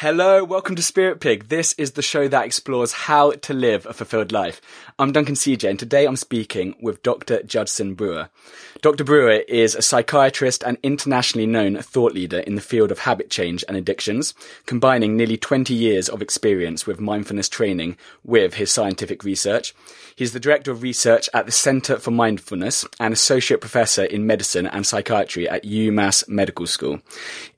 Hello, welcome to Spirit Pig. This is the show that explores how to live a fulfilled life. I'm Duncan CJ and today I'm speaking with Dr. Judson Brewer. Dr. Brewer is a psychiatrist and internationally known thought leader in the field of habit change and addictions, combining nearly 20 years of experience with mindfulness training with his scientific research. He's the director of research at the Center for Mindfulness and associate professor in medicine and psychiatry at UMass Medical School.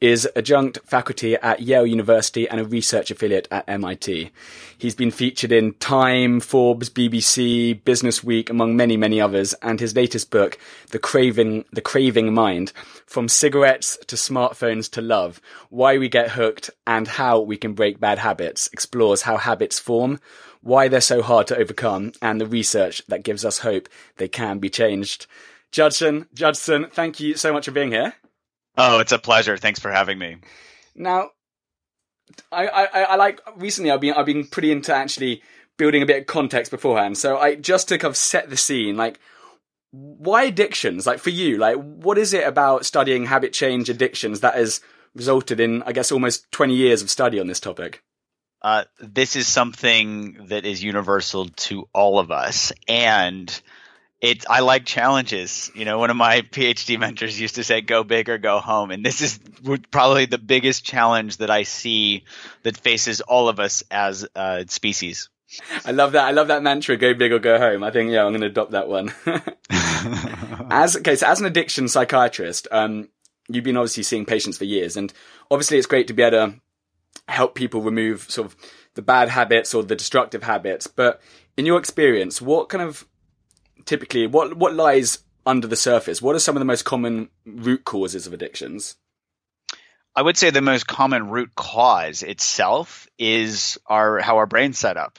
Is adjunct faculty at Yale University and a research affiliate at MIT. He's been featured in Time, Forbes, BBC, Business Week, among many, many others, and his latest book, The Craving, The Craving Mind, From Cigarettes to Smartphones to Love, Why We Get Hooked and How We Can Break Bad Habits, explores how habits form, why they're so hard to overcome, and the research that gives us hope they can be changed. Judson, Judson, thank you so much for being here. Oh, it's a pleasure. Thanks for having me. Now, I, I, I like recently I've been I've been pretty into actually building a bit of context beforehand. So I just to kind of set the scene, like why addictions? Like for you, like what is it about studying habit change addictions that has resulted in, I guess, almost 20 years of study on this topic? Uh, this is something that is universal to all of us. And it, I like challenges. You know, one of my PhD mentors used to say, go big or go home. And this is probably the biggest challenge that I see that faces all of us as a species. I love that. I love that mantra, go big or go home. I think, yeah, I'm going to adopt that one. as, okay. So as an addiction psychiatrist, um, you've been obviously seeing patients for years and obviously it's great to be able to help people remove sort of the bad habits or the destructive habits. But in your experience, what kind of typically what what lies under the surface? What are some of the most common root causes of addictions? I would say the most common root cause itself is our how our brain's set up.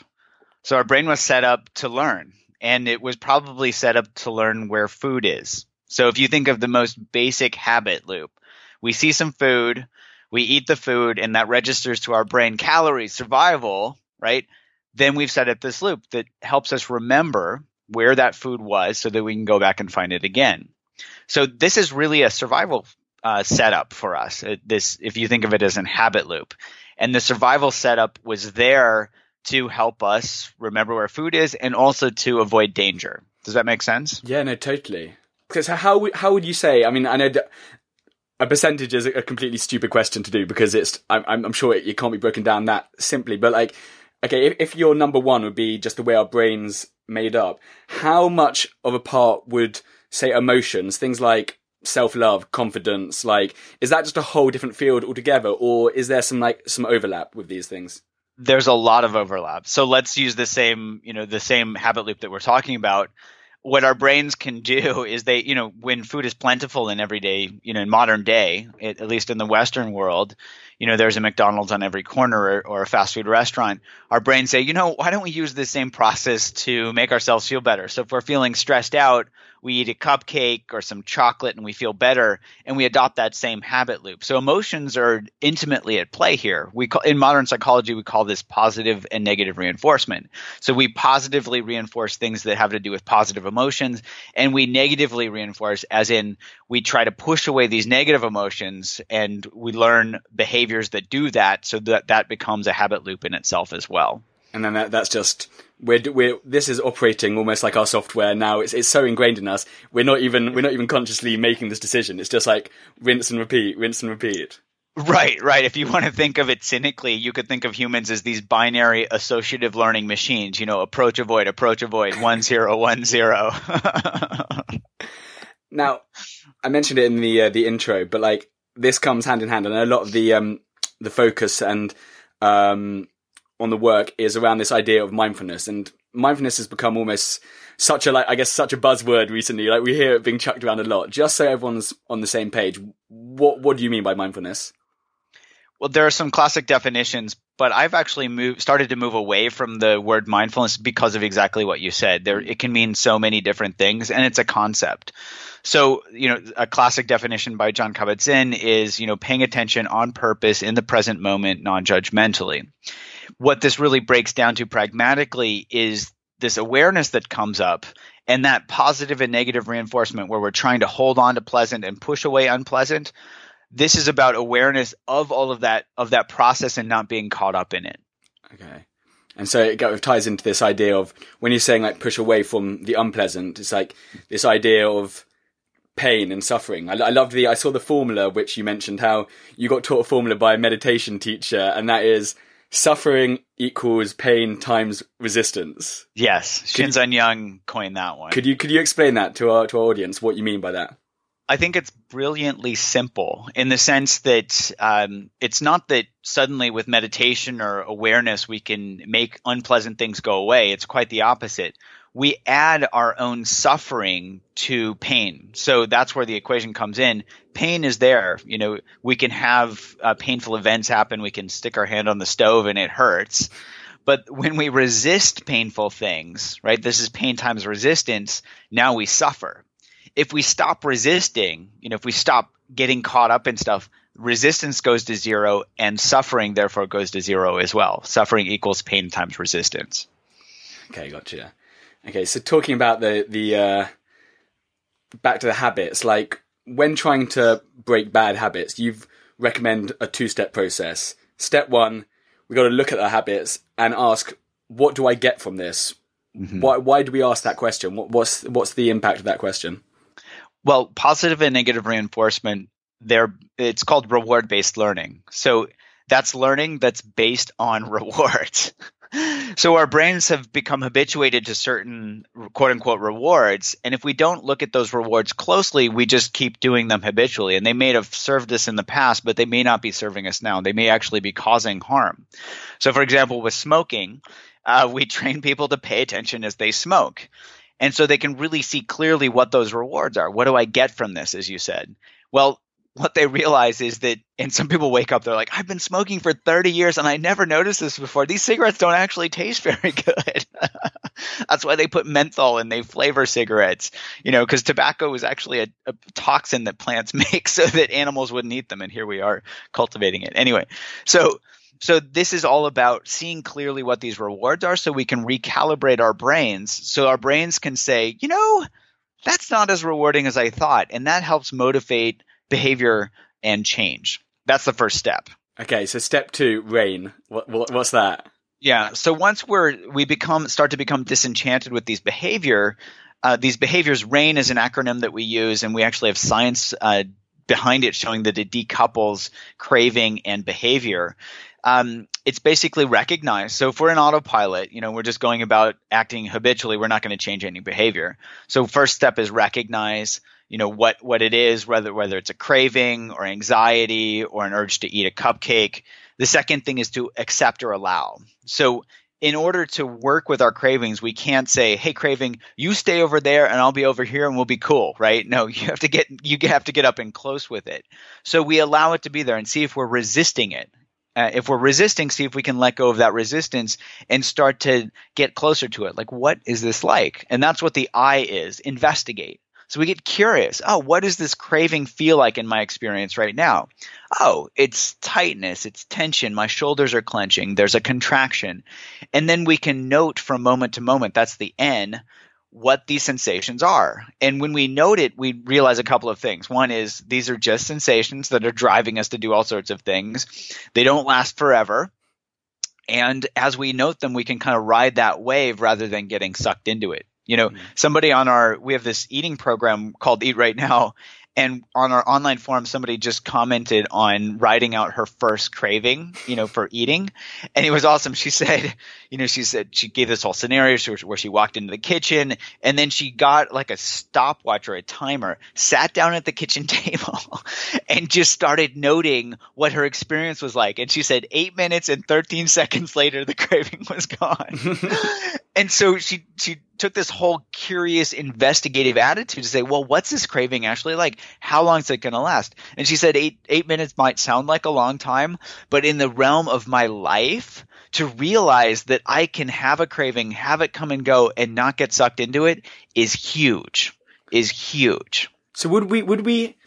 So our brain was set up to learn, and it was probably set up to learn where food is. So if you think of the most basic habit loop, we see some food, we eat the food, and that registers to our brain calories, survival, right? Then we've set up this loop that helps us remember where that food was so that we can go back and find it again. So this is really a survival uh, setup for us. It, this, if you think of it as an habit loop, and the survival setup was there to help us remember where food is and also to avoid danger. Does that make sense? Yeah, no, totally. Because how how would you say? I mean, I know a percentage is a completely stupid question to do because it's I'm, I'm sure it, it can't be broken down that simply. But like, okay, if, if your number one would be just the way our brains made up, how much of a part would say emotions, things like self love, confidence, like is that just a whole different field altogether, or is there some like some overlap with these things? There's a lot of overlap. So let's use the same, you know, the same habit loop that we're talking about what our brains can do is they, you know, when food is plentiful in everyday, you know, in modern day, it, at least in the Western world, you know, there's a McDonald's on every corner or, or, a fast food restaurant. Our brains say, you know, why don't we use the same process to make ourselves feel better? So if we're feeling stressed out, we eat a cupcake or some chocolate and we feel better and we adopt that same habit loop. So emotions are intimately at play here. We call, in modern psychology we call this positive and negative reinforcement. So we positively reinforce things that have to do with positive emotions and we negatively reinforce as in we try to push away these negative emotions and we learn behaviors that do that so that that becomes a habit loop in itself as well. And then that, that's just we're, we're this is operating almost like our software now. It's it's so ingrained in us. We're not even we're not even consciously making this decision. It's just like rinse and repeat, rinse and repeat. Right, right. If you want to think of it cynically, you could think of humans as these binary associative learning machines. You know, approach, avoid, approach, avoid, one zero, one zero. now, I mentioned it in the uh, the intro, but like this comes hand in hand, and a lot of the um the focus and um on the work is around this idea of mindfulness and mindfulness has become almost such a like I guess such a buzzword recently. Like we hear it being chucked around a lot. Just so everyone's on the same page, what what do you mean by mindfulness? Well, there are some classic definitions, but I've actually moved started to move away from the word mindfulness because of exactly what you said. There it can mean so many different things and it's a concept. So, you know, a classic definition by Jon Kabat-Zinn is, you know, paying attention on purpose in the present moment non-judgmentally what this really breaks down to pragmatically is this awareness that comes up and that positive and negative reinforcement where we're trying to hold on to pleasant and push away unpleasant this is about awareness of all of that of that process and not being caught up in it. Okay. And so it ties into this idea of when you're saying like push away from the unpleasant, it's like this idea of pain and suffering. I, I loved the, I saw the formula which you mentioned how you got taught a formula by a meditation teacher and that is suffering equals pain times resistance. Yes. Shinzen Young coined that one. Could you, could you explain that to our, to our audience, what you mean by that? I think it's brilliantly simple in the sense that um, it's not that suddenly with meditation or awareness we can make unpleasant things go away. It's quite the opposite. We add our own suffering to pain. So that's where the equation comes in. Pain is there. You know, we can have uh, painful events happen. We can stick our hand on the stove and it hurts. But when we resist painful things, right, this is pain times resistance, now we suffer if we stop resisting, you know, if we stop getting caught up in stuff, resistance goes to zero and suffering therefore goes to zero as well. Suffering equals pain times resistance. Okay, gotcha. Okay, so talking about the the uh, back to the habits, like when trying to break bad habits, you've recommend a two step process. Step one, we got to look at the habits and ask, what do I get from this? Mm-hmm. Why why do we ask that question? What, what's what's the impact of that question? Well, positive and negative reinforcement, they're it's called reward based learning. So that's learning that's based on rewards. So our brains have become habituated to certain quote unquote rewards. And if we don't look at those rewards closely, we just keep doing them habitually. And they may have served us in the past, but they may not be serving us now. They may actually be causing harm. So, for example, with smoking, uh, we train people to pay attention as they smoke. And so they can really see clearly what those rewards are. What do I get from this, as you said? Well, what they realize is that, and some people wake up, they're like, I've been smoking for 30 years and I never noticed this before. These cigarettes don't actually taste very good. That's why they put menthol and they flavor cigarettes, you know, because tobacco is actually a, a, toxin that plants make so that animals wouldn't eat them. And here we are cultivating it. Anyway, so so this is all about seeing clearly what these rewards are so we can recalibrate our brains so our brains can say, you know, that's not as rewarding as I thought. And that helps motivate behavior and change. That's the first step. Okay, so step two, rain. What, what, what's that? Yeah. So once we're we become start to become disenchanted with these behavior, uh, these behaviors. RAIN is an acronym that we use, and we actually have science uh, behind it showing that it decouples craving and behavior um, it's basically recognized. So if we're in autopilot, you know, we're just going about acting habitually, we're not going to change any behavior. So first step is recognize, you know, what what it is, whether whether it's a craving or anxiety or an urge to eat a cupcake. The second thing is to accept or allow. So in order to work with our cravings, we can't say, "Hey, craving, you stay over there, and I'll be over here, and we'll be cool." Right? No, you have to get you have to get up and close with it. So we allow it to be there and see if we're resisting it uh, if we're resisting, see if we can let go of that resistance and start to get closer to it. Like, what is this like? And that's what the I is investigate. So we get curious. Oh, what does this craving feel like in my experience right now? Oh, it's tightness, it's tension. My shoulders are clenching. There's a contraction. And then we can note from moment to moment. That's the N what these sensations are. And when we note it, we realize a couple of things. One is these are just sensations that are driving us to do all sorts of things. They don't last forever. And as we note them, we can kind of ride that wave rather than getting sucked into it. You know, mm-hmm. somebody on our, we have this eating program called Eat Right Now, and on our online forum somebody just commented on writing out her first craving you know for eating. And it was awesome. She said you know she said she gave this whole scenario where she walked into the kitchen and then she got like a stopwatch or a timer sat down at the kitchen table and just started noting what her experience was like. And she said 8 minutes and 13 seconds later the craving was gone. And so she she took this whole curious investigative attitude to say, well, what's this craving actually like? How long is it going to last? And she said eight eight minutes might sound like a long time, but in the realm of my life, to realize that I can have a craving, have it come and go, and not get sucked into it is huge. Is huge. So would we would we?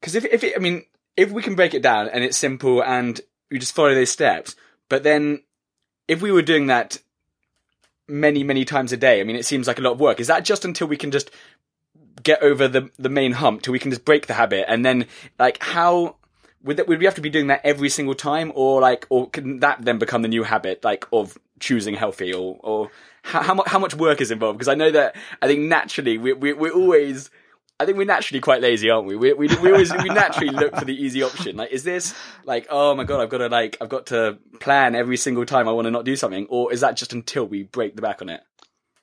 Because if if it, I mean if we can break it down and it's simple and we just follow those steps, but then if we were doing that many, many times a day. I mean, it seems like a lot of work. Is that just until we can just get over the the main hump till we can just break the habit and then like how would that, would we have to be doing that every single time or like or can that then become the new habit like of choosing healthy or or how how, mu- how much work is involved because I know that I think naturally we we we're always I think we're naturally quite lazy, aren't we? We we, we always we naturally look for the easy option. Like, is this like, oh my god, I've got to like, I've got to plan every single time I want to not do something, or is that just until we break the back on it?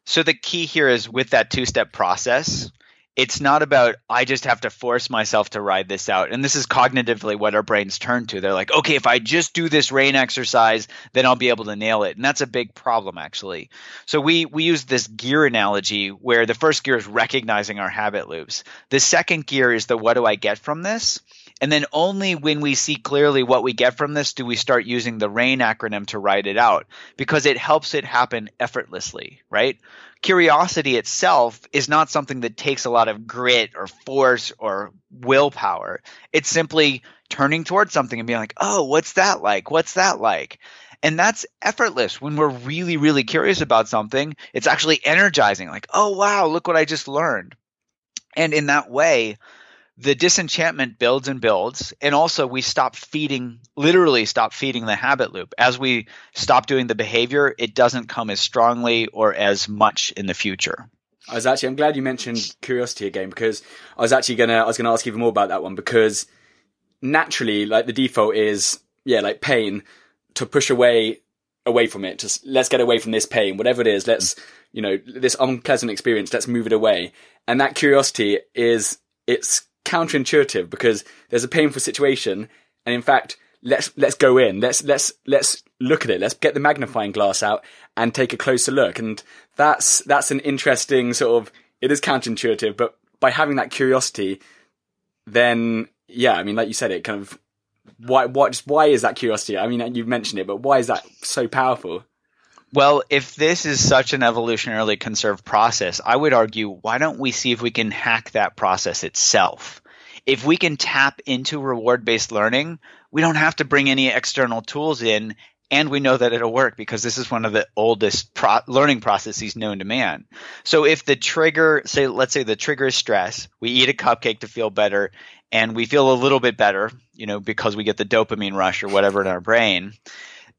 So the key here is with that two step process, it's not about I just have to force myself to ride this out. And this is cognitively what our brains turn to. They're like, okay, if I just do this rain exercise, then I'll be able to nail it. And that's a big problem actually. So we we use this gear analogy where the first gear is recognizing our habit loops. The second gear is the what do I get from this? And then only when we see clearly what we get from this do we start using the RAIN acronym to write it out because it helps it happen effortlessly, right? Curiosity itself is not something that takes a lot of grit or force or willpower. It's simply turning towards something and being like, oh, what's that like? What's that like? And that's effortless when we're really, really curious about something. It's actually energizing, like, oh, wow, look what I just learned. And in that way, the disenchantment builds and builds and also we stop feeding literally stop feeding the habit loop. As we stop doing the behavior it doesn't come as strongly or as much in the future. I was actually I'm glad you mentioned curiosity again because I was actually gonna I was gonna ask even more about that one because naturally like the default is yeah like pain to push away away from it. Just let's get away from this pain whatever it is let's you know this unpleasant experience let's move it away. And that curiosity is it's counterintuitive because there's a painful situation, and in fact, let's let's go in, let's let's let's look at it, let's get the magnifying glass out and take a closer look, and that's that's an interesting sort of. It is counterintuitive, but by having that curiosity, then yeah, I mean, like you said, it kind of why why just why is that curiosity? I mean, you've mentioned it, but why is that so powerful? Well, if this is such an evolutionarily conserved process, I would argue why don't we see if we can hack that process itself? If we can tap into reward based learning, we don't have to bring any external tools in, and we know that it'll work because this is one of the oldest pro- learning processes known to man. So if the trigger, say, let's say the trigger is stress, we eat a cupcake to feel better, and we feel a little bit better, you know, because we get the dopamine rush or whatever in our brain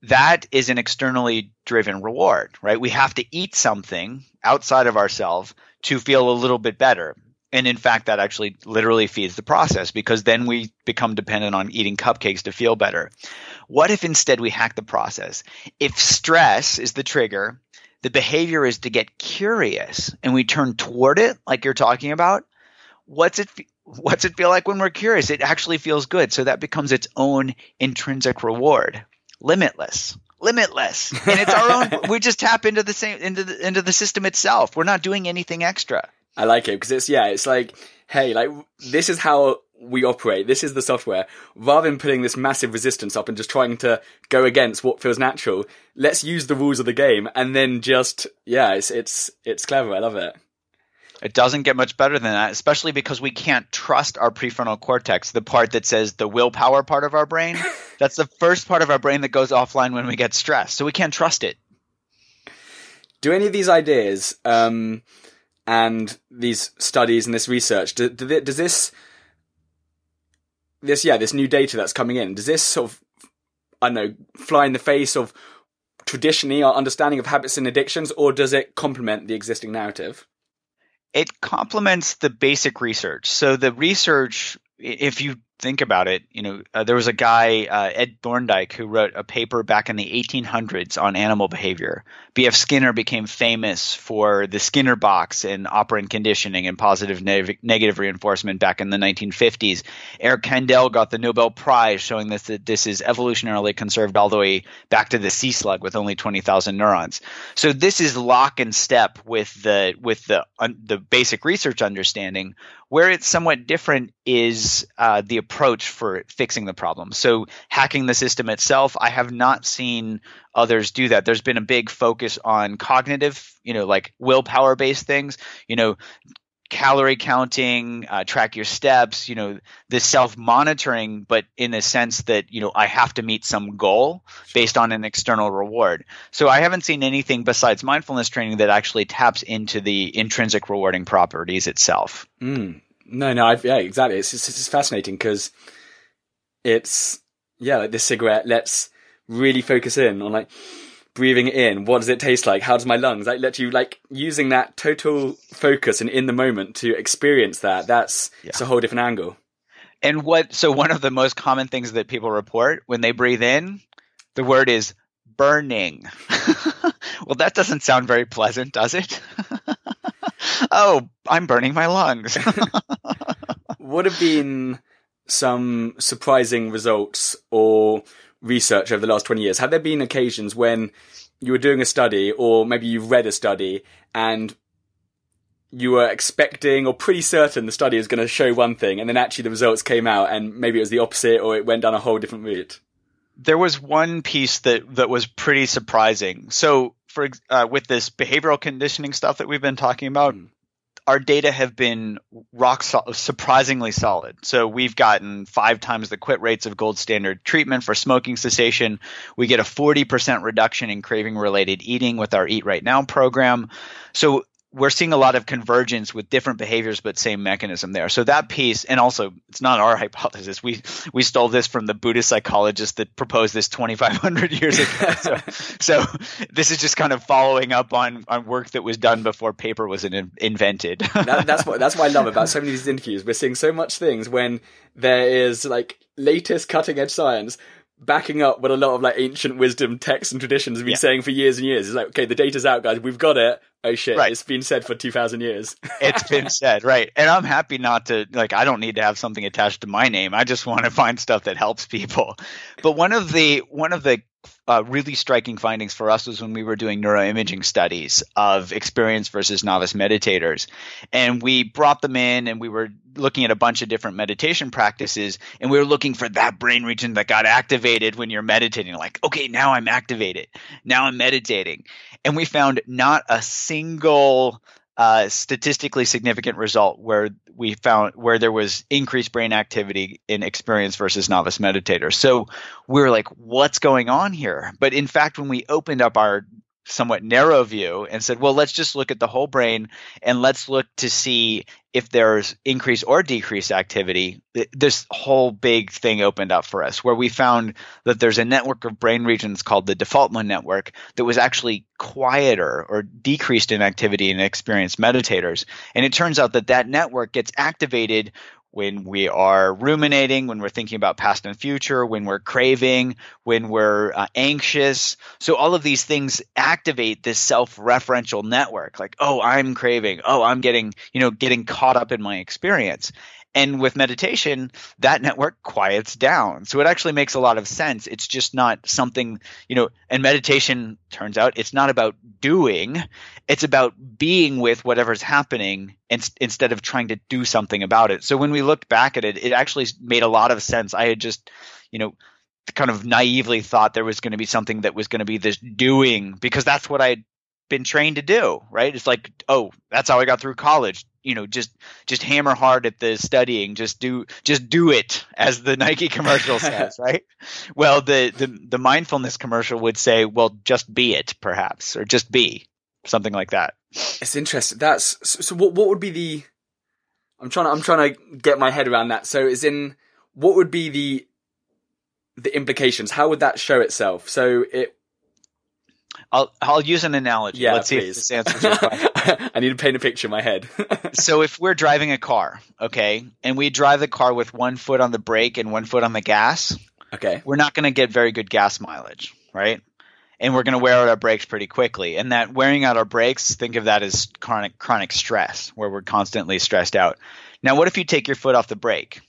that is an externally driven reward, right? We have to eat something outside of ourselves to feel a little bit better. And in fact, that actually literally feeds the process because then we become dependent on eating cupcakes to feel better. What if instead we hack the process? If stress is the trigger, the behavior is to get curious and we turn toward it, like you're talking about. What's it? What's it feel like when we're curious? It actually feels good. So that becomes its own intrinsic reward limitless limitless. And it's our own we just tap into the same into the into the system itself. We're not doing anything extra. I like it because it's yeah it's like hey like this is how we operate. This is the software. Rather than putting this massive resistance up and just trying to go against what feels natural let's use the rules of the game and then just yeah it's it's it's clever. I love it it doesn't get much better than that, especially because we can't trust our prefrontal cortex, the part that says the willpower part of our brain. That's the first part of our brain that goes offline when we get stressed. So we can't trust it. Do any of these ideas um, and these studies and this research, do, do does this, this, yeah, this new data that's coming in, does this sort of, I don't know, fly in the face of traditionally our understanding of habits and addictions, or does it complement the existing narrative? It complements the basic research. So the research, if you think about it, you know, uh, there was a guy, uh, Ed Thorndike, who wrote a paper back in the 1800s on animal behavior. B.F. Skinner became famous for the Skinner box and operant conditioning and positive ne- negative reinforcement back in the 1950s. Eric Kandel got the Nobel Prize showing that this is evolutionarily conserved all the way back to the sea slug with only 20,000 neurons. So this is lock and step with the with the the basic research understanding. Where it's somewhat different is uh, the approach for fixing the problem. So hacking the system itself, I have not seen others do that. There's been a big focus on cognitive, you know, like willpower based things, you know, calorie counting, uh, track your steps, you know, the self monitoring, but in a sense that, you know, I have to meet some goal based on an external reward. So I haven't seen anything besides mindfulness training that actually taps into the intrinsic rewarding properties itself. Mm. No, no, I've, yeah, exactly. It's, it's, it's fascinating because it's, yeah, like this cigarette lets really focus in on like, breathing in, what does it taste like? How does my lungs like let you like using that total focus and in the moment to experience that? That's yeah. it's a whole different angle. And what so one of the most common things that people report when they breathe in, the word is burning. well, that doesn't sound very pleasant, does it? oh, I'm burning my lungs. Would have been some surprising results or research over the last 20 years, have there been occasions when you were doing a study or maybe you've read a study and you were expecting or pretty certain the study was going to show one thing and then actually the results came out and maybe it was the opposite or it went down a whole different route? There was one piece that, that was pretty surprising. So for uh, with this behavioral conditioning stuff that we've been talking about, mm our data have been rock so- surprisingly solid. So we've gotten five times the quit rates of gold standard treatment for smoking cessation. We get a 40% reduction in craving related eating with our Eat Right Now program. So we're seeing a lot of convergence with different behaviors but same mechanism there. So that piece and also it's not our hypothesis. We we stole this from the buddhist psychologist that proposed this 2500 years ago. So, so this is just kind of following up on on work that was done before paper was in, invented. That, that's what that's what i love about so many of these interviews. We're seeing so much things when there is like latest cutting edge science backing up what a lot of like ancient wisdom texts and traditions have been yeah. saying for years and years. It's like, okay, the data's out, guys. We've got it. Oh shit, right. it's been said for 2000 years. it's been said, right. And I'm happy not to, like, I don't need to have something attached to my name. I just want to find stuff that helps people. But one of the, one of the uh, really striking findings for us was when we were doing neuroimaging studies of experienced versus novice meditators. And we brought them in and we were looking at a bunch of different meditation practices and we were looking for that brain region that got activated when you're meditating. Like, okay, now I'm activated. Now I'm meditating. And we found not a single uh, statistically significant result where we found where there was increased brain activity in experienced versus novice meditators. So we were like, what's going on here? But in fact, when we opened up our somewhat narrow view and said, well, let's just look at the whole brain and let's look to see if there's increased or decreased activity. This whole big thing opened up for us where we found that there's a network of brain regions called the default mode network that was actually quieter or decreased in activity in experienced meditators. And it turns out that that network gets activated when we are ruminating, when we're thinking about past and future, when we're craving, when we're uh, anxious. So all of these things activate this self-referential network. Like, oh, I'm craving. Oh, I'm getting, you know, getting caught up in my experience. And with meditation, that network quiets down. So it actually makes a lot of sense. It's just not something, you know, and meditation turns out it's not about doing, it's about being with whatever's happening in, instead of trying to do something about it. So when we looked back at it, it actually made a lot of sense. I had just, you know, kind of naively thought there was going to be something that was going to be this doing because that's what I'd been trained to do, right? It's like, oh, that's how I got through college you know just just hammer hard at the studying. Just do just do it as the nike commercial says right? Well the, the the mindfulness commercial would say well just be it perhaps or just be something like that. It's interesting. That's so, so what what would be the i'm trying to, i'm trying to get my head around that. So is in what would be the the implications? How would that show itself? So it I'll I'll use an analogy. Yeah, Let's please. see if this answers your question. I need to paint a picture in my head. so if we're driving a car, okay, and we drive the car with one foot on the brake and one foot on the gas, okay, we're not going to get very good gas mileage, right? And we're going to wear out our brakes pretty quickly. And that wearing out our brakes, think of that as chronic chronic stress, where we're constantly stressed out. Now, what if you take your foot off the brake?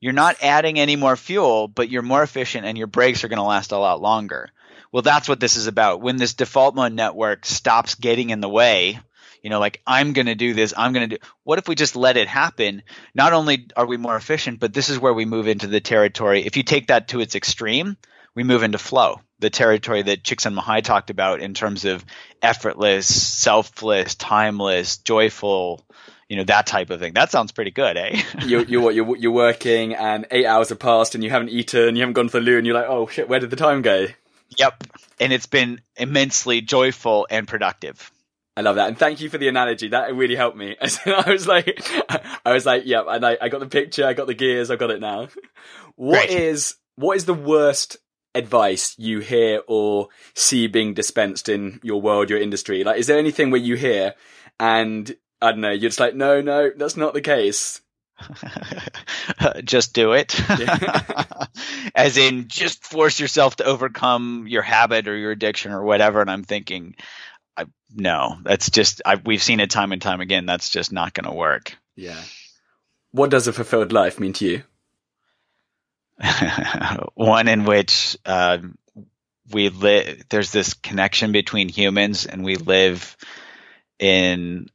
You're not adding any more fuel, but you're more efficient and your brakes are going to last a lot longer. Well, that's what this is about. When this default mode network stops getting in the way, you know, like I'm going to do this, I'm going to do. What if we just let it happen? Not only are we more efficient, but this is where we move into the territory. If you take that to its extreme, we move into flow, the territory that Csikszentmihalyi talked about in terms of effortless, selfless, timeless, joyful, you know that type of thing. That sounds pretty good, eh? you're you're what you're you're working and eight hours have passed and you haven't eaten, you haven't gone to the loo, and you're like, oh shit, where did the time go? Yep, and it's been immensely joyful and productive. I love that, and thank you for the analogy. That really helped me. I was like, I was like, yep, and I, I got the picture, I got the gears, I got it now. What Great. is what is the worst advice you hear or see being dispensed in your world, your industry? Like, is there anything where you hear and I don't know, you're just like, no, no, that's not the case. just do it. As in, just force yourself to overcome your habit or your addiction or whatever. And I'm thinking, I, no, that's just, I, we've seen it time and time again. That's just not going to work. Yeah. What does a fulfilled life mean to you? One in which uh, we live, there's this connection between humans and we live in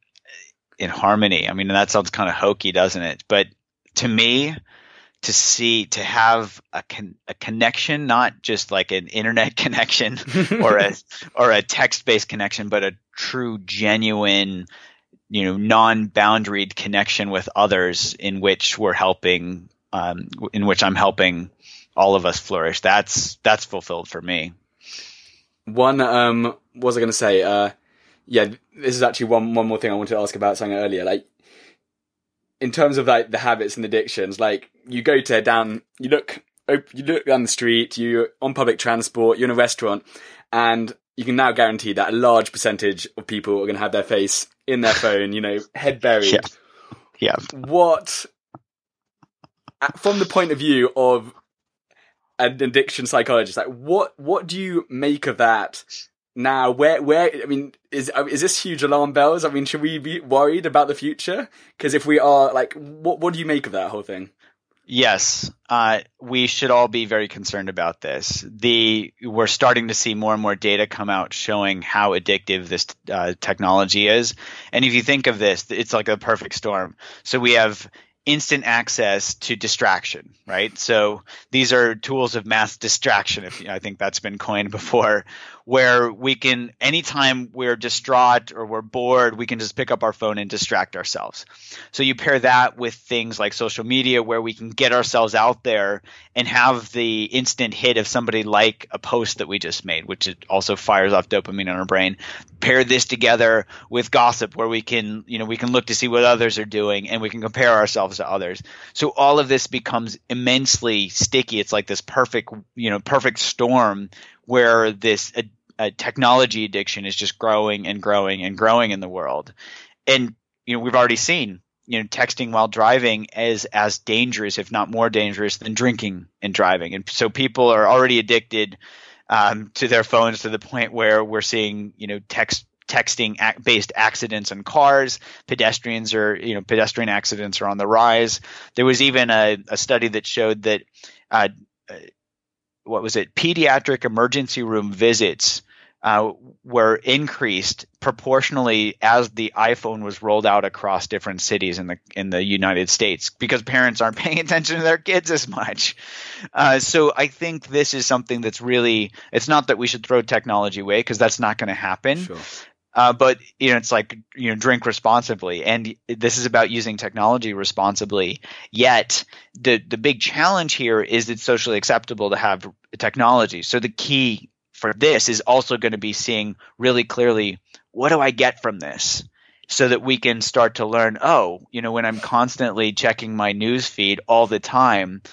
in harmony. I mean, that sounds kind of hokey, doesn't it? But to me, to see to have a con- a connection, not just like an internet connection or a or a text based connection, but a true, genuine, you know, non boundaried connection with others, in which we're helping, um, in which I'm helping all of us flourish. That's that's fulfilled for me. One, um, what was I going to say? Uh, yeah, this is actually one one more thing I wanted to ask about something earlier. Like, in terms of like the habits and addictions, like you go to down, you look, you look down the street, you're on public transport, you're in a restaurant, and you can now guarantee that a large percentage of people are going to have their face in their phone, you know, head buried. Yeah. yeah. What, from the point of view of an addiction psychologist, like what what do you make of that now where where i mean is uh, is this huge alarm bells? I mean should we be worried about the future? Because if we are like what what do you make of that whole thing? Yes uh, we should all be very concerned about this. The we're starting to see more and more data come out showing how addictive this uh, technology is. And if you think of this it's like a perfect storm. So we have instant access to distraction, right? So these are tools of mass distraction. If you I think that's been coined before, where we can anytime we're distraught or we're bored we can just pick up our phone and distract ourselves. So you pair that with things like social media where we can get ourselves out there and have the instant hit of somebody like a post that we just made which also fires off dopamine in our brain. Pair this together with gossip where we can you know we can look to see what others are doing and we can compare ourselves to others. So all of this becomes immensely sticky. It's like this perfect you know perfect storm where this a, a technology addiction is just growing and growing and growing in the world. And you know, we've already seen you know texting while driving as as dangerous, if not more dangerous, than drinking and driving. And so people are already addicted um, to their phones to the point where we're seeing you know text texting based accidents in cars pedestrians are you know pedestrian accidents are on the rise there was even a, a study that showed that uh, what was it pediatric emergency room visits uh, were increased proportionally as the iPhone was rolled out across different cities in the in the United States because parents aren't paying attention to their kids as much. Uh, so I think this is something that's really it's not that we should throw technology away because that's not going to happen. Sure. Uh, but you know, it's like you know, drink responsibly, and this is about using technology responsibly. Yet, the the big challenge here is it's socially acceptable to have technology. So the key for this is also going to be seeing really clearly what do I get from this, so that we can start to learn. Oh, you know, when I'm constantly checking my news feed all the time,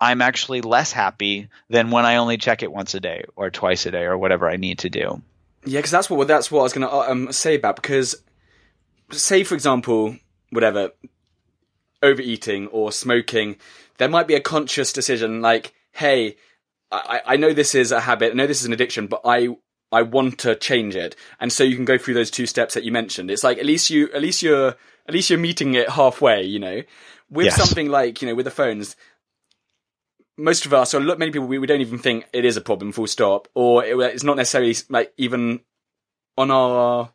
I'm actually less happy than when I only check it once a day or twice a day or whatever I need to do. Yeah, because that's what that's what I was going to uh, um, say about because, say for example, whatever, overeating or smoking, there might be a conscious decision like, hey, I, I know this is a habit, I know this is an addiction, but I I want to change it, and so you can go through those two steps that you mentioned. It's like at least you at least you're at least you're meeting it halfway, you know. With yes. something like you know with the phones, most of us, or many people, we, we don't even think it is a problem. Full stop, or it, it's not necessarily like even on our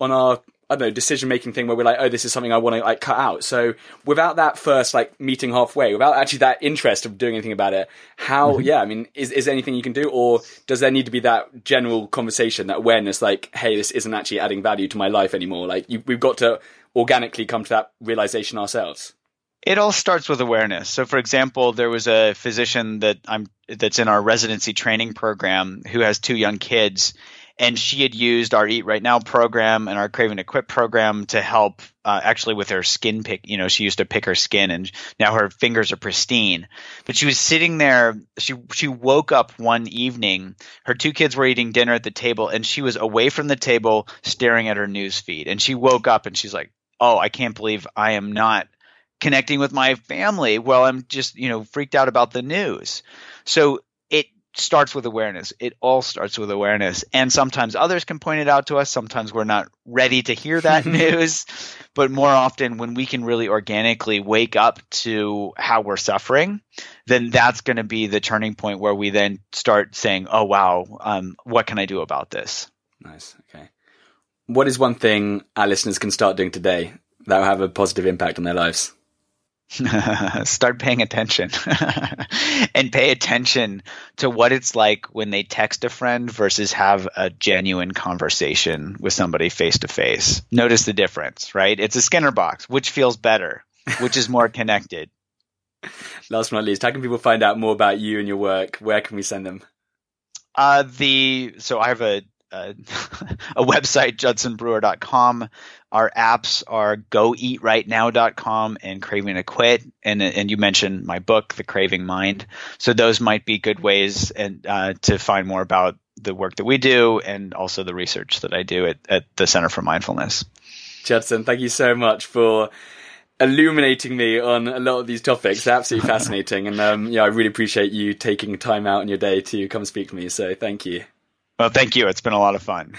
on our I don't know decision making thing where we're like, oh, this is something I want to like cut out. So without that first like meeting halfway, without actually that interest of doing anything about it, how? Mm-hmm. Yeah, I mean, is is there anything you can do, or does there need to be that general conversation, that awareness, like, hey, this isn't actually adding value to my life anymore? Like, you, we've got to organically come to that realization ourselves. It all starts with awareness. So, for example, there was a physician that I'm that's in our residency training program who has two young kids, and she had used our Eat Right Now program and our Craving to Quit program to help uh, actually with her skin pick. You know, she used to pick her skin, and now her fingers are pristine. But she was sitting there. She she woke up one evening. Her two kids were eating dinner at the table, and she was away from the table, staring at her news feed. And she woke up, and she's like, "Oh, I can't believe I am not." Connecting with my family while I'm just, you know, freaked out about the news. So it starts with awareness. It all starts with awareness. And sometimes others can point it out to us. Sometimes we're not ready to hear that news. But more often, when we can really organically wake up to how we're suffering, then that's going to be the turning point where we then start saying, oh, wow, um, what can I do about this? Nice. Okay. What is one thing our listeners can start doing today that will have a positive impact on their lives? start paying attention and pay attention to what it's like when they text a friend versus have a genuine conversation with somebody face to face. Notice the difference, right? It's a Skinner box. Which feels better? Which is more connected? Last but not least, how can people find out more about you and your work? Where can we send them? Uh, the so I have a a, a website, judsonbrewer.com. Our apps are goeatrightnow.com and craving to quit. And, and you mentioned my book, The Craving Mind. So those might be good ways and uh, to find more about the work that we do and also the research that I do at, at the Center for Mindfulness. Judson, thank you so much for illuminating me on a lot of these topics. They're absolutely fascinating. And um, yeah, I really appreciate you taking time out in your day to come speak to me. So thank you. Well, thank you. It's been a lot of fun.